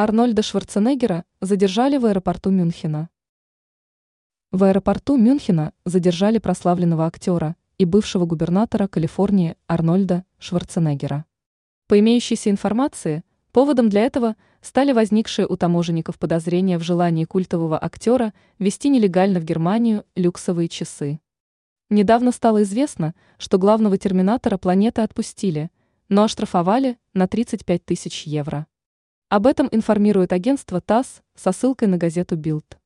Арнольда Шварценеггера задержали в аэропорту Мюнхена. В аэропорту Мюнхена задержали прославленного актера и бывшего губернатора Калифорнии Арнольда Шварценеггера. По имеющейся информации, поводом для этого стали возникшие у таможенников подозрения в желании культового актера вести нелегально в Германию люксовые часы. Недавно стало известно, что главного терминатора планеты отпустили, но оштрафовали на 35 тысяч евро. Об этом информирует агентство ТАСС со ссылкой на газету Билд.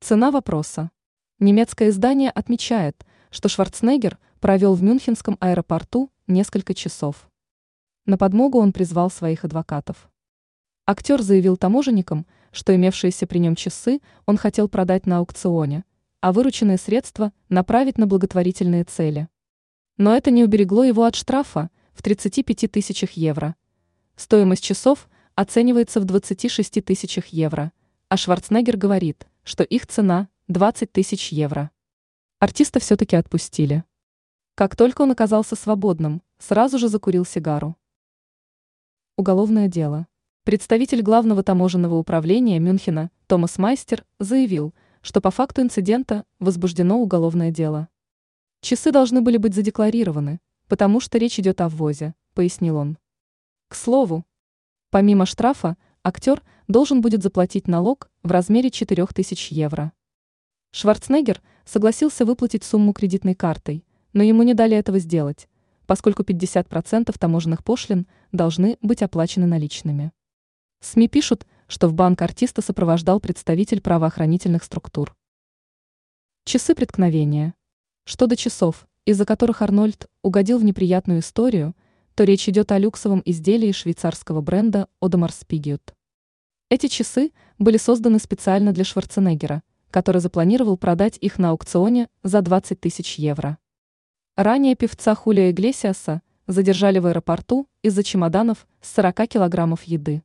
Цена вопроса. Немецкое издание отмечает, что Шварценеггер провел в Мюнхенском аэропорту несколько часов. На подмогу он призвал своих адвокатов. Актер заявил таможенникам, что имевшиеся при нем часы он хотел продать на аукционе, а вырученные средства направить на благотворительные цели. Но это не уберегло его от штрафа в 35 тысячах евро – Стоимость часов оценивается в 26 тысячах евро, а Шварценеггер говорит, что их цена 20 тысяч евро. Артиста все-таки отпустили. Как только он оказался свободным, сразу же закурил сигару. Уголовное дело. Представитель главного таможенного управления Мюнхена Томас Майстер заявил, что по факту инцидента возбуждено уголовное дело. Часы должны были быть задекларированы, потому что речь идет о ввозе, пояснил он. К слову, помимо штрафа, актер должен будет заплатить налог в размере 4000 евро. Шварценеггер согласился выплатить сумму кредитной картой, но ему не дали этого сделать, поскольку 50% таможенных пошлин должны быть оплачены наличными. СМИ пишут, что в банк артиста сопровождал представитель правоохранительных структур. Часы преткновения. Что до часов, из-за которых Арнольд угодил в неприятную историю – то речь идет о люксовом изделии швейцарского бренда Одемар Спигиут. Эти часы были созданы специально для Шварценеггера, который запланировал продать их на аукционе за 20 тысяч евро. Ранее певца Хулия Иглесиаса задержали в аэропорту из-за чемоданов с 40 килограммов еды.